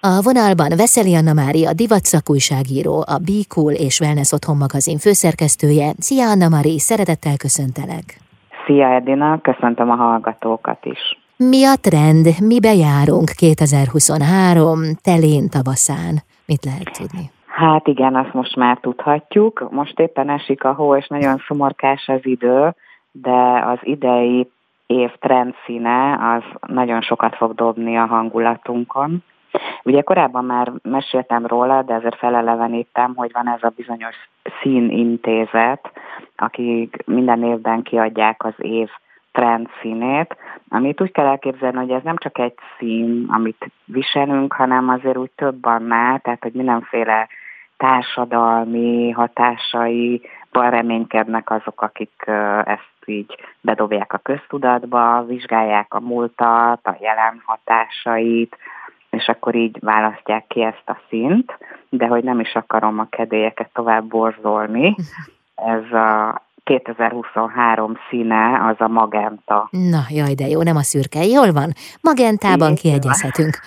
A vonalban Veszeli Anna Mária, divat szakújságíró, a Be Cool és Wellness Otthon magazin főszerkesztője. Szia Anna Mari, szeretettel köszöntelek! Szia Edina, köszöntöm a hallgatókat is! Mi a trend, mi bejárunk 2023 telén tavaszán? Mit lehet tudni? Hát igen, azt most már tudhatjuk. Most éppen esik a hó, és nagyon szomorkás az idő, de az idei év trendszíne az nagyon sokat fog dobni a hangulatunkon. Ugye korábban már meséltem róla, de ezért felelevenítem, hogy van ez a bizonyos színintézet, akik minden évben kiadják az év trend színét, amit úgy kell elképzelni, hogy ez nem csak egy szín, amit viselünk, hanem azért úgy több annál, tehát hogy mindenféle társadalmi hatásai reménykednek azok, akik ezt így bedobják a köztudatba, vizsgálják a múltat, a jelen hatásait, és akkor így választják ki ezt a szint, de hogy nem is akarom a kedélyeket tovább borzolni. Ez a 2023 színe az a magenta. Na, jaj, de jó, nem a szürke. Jól van, magentában kiegyezhetünk.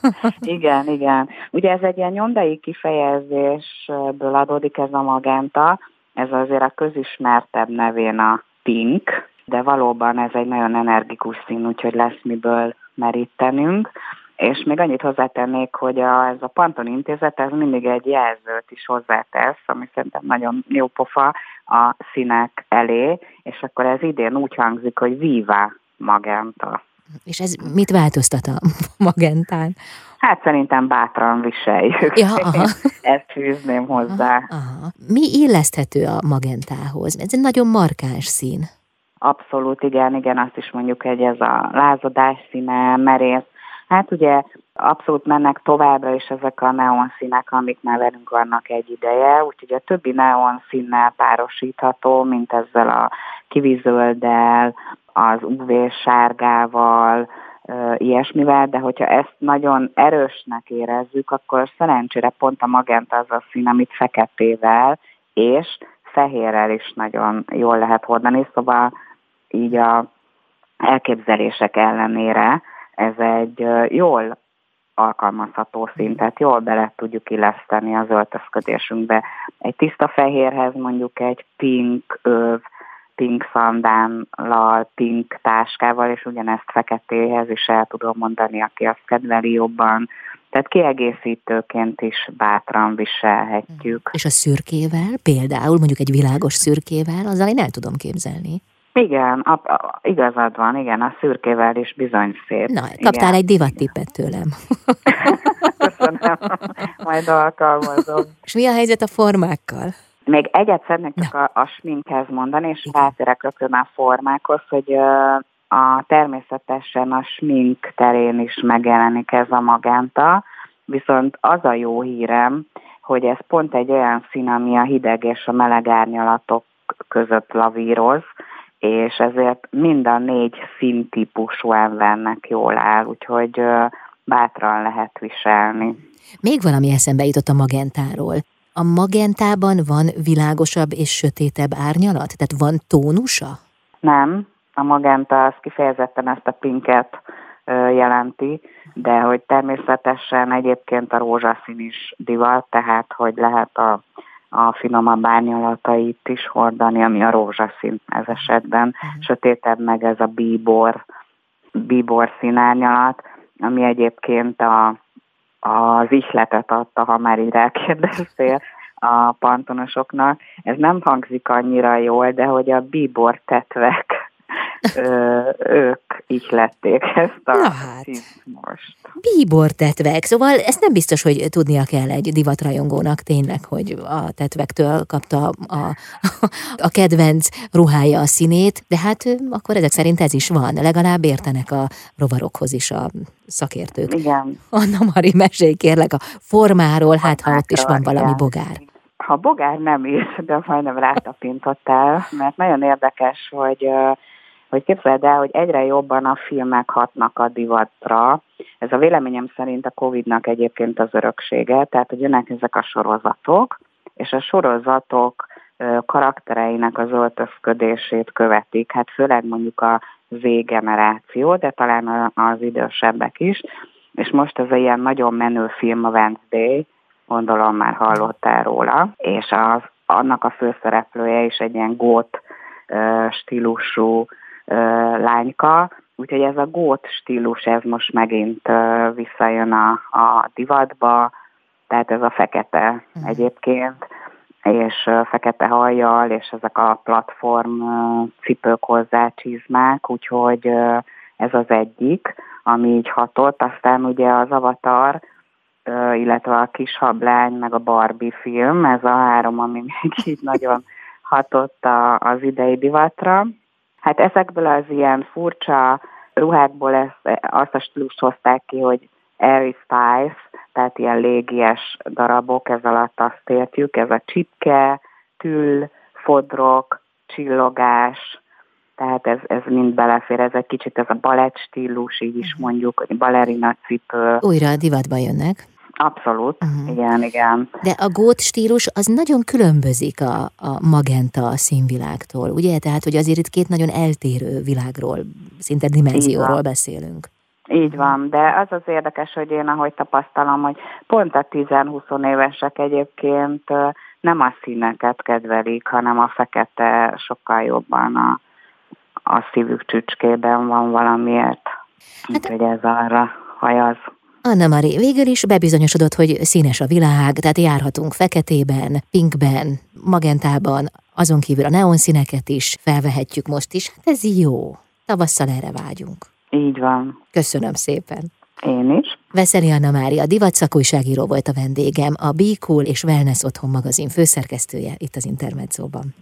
igen, igen. Ugye ez egy ilyen nyomdai kifejezésből adódik ez a magenta, ez azért a közismertebb nevén a pink, de valóban ez egy nagyon energikus szín, úgyhogy lesz miből merítenünk. És még annyit hozzátennék, hogy a, ez a Panton intézet, ez mindig egy jelzőt is hozzátesz, ami szerintem nagyon jó pofa a színek elé, és akkor ez idén úgy hangzik, hogy Viva Magenta. És ez mit változtat a magentán? Hát szerintem bátran viseljük. Ja, aha. Ezt fűzném hozzá. Aha, aha. Mi illeszthető a magentához? Ez egy nagyon markáns szín. Abszolút, igen, igen, azt is mondjuk, hogy ez a lázadás színe, merész, Hát ugye abszolút mennek továbbra is ezek a neon színek, amik már velünk vannak egy ideje, úgyhogy a többi neon színnel párosítható, mint ezzel a kivizölddel, az UV-sárgával, ilyesmivel, de hogyha ezt nagyon erősnek érezzük, akkor szerencsére pont a magenta az a szín, amit feketével és fehérrel is nagyon jól lehet hordani, szóval így a elképzelések ellenére ez egy jól alkalmazható szint, tehát jól bele tudjuk illeszteni az öltözködésünkbe. Egy tiszta fehérhez mondjuk egy pink öv, pink szandállal, pink táskával, és ugyanezt feketéhez is el tudom mondani, aki azt kedveli jobban. Tehát kiegészítőként is bátran viselhetjük. És a szürkével, például mondjuk egy világos szürkével, azzal én el tudom képzelni. Igen, a, a, igazad van, igen, a szürkével is bizony szép. Na, kaptál igen. egy divattippet tőlem. Köszönöm, majd alkalmazom. És mi a helyzet a formákkal? Még egyet szeretnék csak a, a sminkhez mondani, és rátérek rögtön a formákhoz, hogy a természetesen a smink terén is megjelenik ez a magenta, viszont az a jó hírem, hogy ez pont egy olyan szín, ami a hideg és a meleg árnyalatok között lavíroz, és ezért mind a négy színtípusú embernek jól áll, úgyhogy bátran lehet viselni. Még valami eszembe jutott a magentáról. A magentában van világosabb és sötétebb árnyalat? Tehát van tónusa? Nem, a magenta az kifejezetten ezt a pinket jelenti, de hogy természetesen egyébként a rózsaszín is divat, tehát hogy lehet a a finomabb árnyalatait is hordani, ami a rózsaszín ez esetben. Uh-huh. Sötétebb meg ez a bíbor, bíbor színárnyalat, ami egyébként a, az ihletet adta, ha már így rákérdeztél a pantonosoknak. Ez nem hangzik annyira jól, de hogy a bíbor tetvek ö, ők így lették ezt a Na hát. most. Bíbor tetvek, szóval ezt nem biztos, hogy tudnia kell egy divatrajongónak tényleg, hogy a tetvektől kapta a, a kedvenc ruhája a színét, de hát akkor ezek szerint ez is van, legalább értenek a rovarokhoz is a szakértők. Igen. Anna Mari, mesélj kérlek a formáról, hát ha ott is van valami bogár. Ha bogár nem is, de majdnem rátapintottál, mert nagyon érdekes, hogy hogy képzeld el, hogy egyre jobban a filmek hatnak a divatra. Ez a véleményem szerint a Covid-nak egyébként az öröksége, tehát hogy jönnek ezek a sorozatok, és a sorozatok karaktereinek az öltözködését követik, hát főleg mondjuk a Z generáció, de talán az idősebbek is, és most ez a ilyen nagyon menő film a Wednesday, gondolom már hallottál róla, és az, annak a főszereplője is egy ilyen gót stílusú lányka, úgyhogy ez a gót stílus, ez most megint visszajön a, a divatba, tehát ez a fekete uh-huh. egyébként, és fekete hajjal, és ezek a platform cipők hozzá csizmák, úgyhogy ez az egyik, ami így hatott. Aztán ugye az Avatar, illetve a kis hablány, meg a Barbie film, ez a három, ami még így nagyon hatott a, az idei divatra. Hát ezekből az ilyen furcsa ruhákból ezt, azt a stílust hozták ki, hogy airy spice, tehát ilyen légies darabok, ez alatt azt értjük, ez a csipke, tül, fodrok, csillogás, tehát ez, ez mind belefér, ez egy kicsit ez a balett stílus, így is mondjuk, hogy balerina cipő. Újra a divatba jönnek. Abszolút, uh-huh. igen, igen. De a gót stílus az nagyon különbözik a, a magenta színvilágtól, ugye? Tehát, hogy azért itt két nagyon eltérő világról, szinte dimenzióról beszélünk. Így van, de az az érdekes, hogy én ahogy tapasztalom, hogy pont a 10-20 évesek egyébként nem a színeket kedvelik, hanem a fekete sokkal jobban a, a szívük csücskében van valamiért. Hát, Úgyhogy ez arra hajaz. Anna Mari, végül is bebizonyosodott, hogy színes a világ, tehát járhatunk feketében, pinkben, magentában, azon kívül a neonszíneket is felvehetjük most is. Hát ez jó. Tavasszal erre vágyunk. Így van. Köszönöm szépen. Én is. Veszeli Anna Mária, divatszakújságíró volt a vendégem, a Be Cool és Wellness Otthon magazin főszerkesztője itt az Intermedzóban.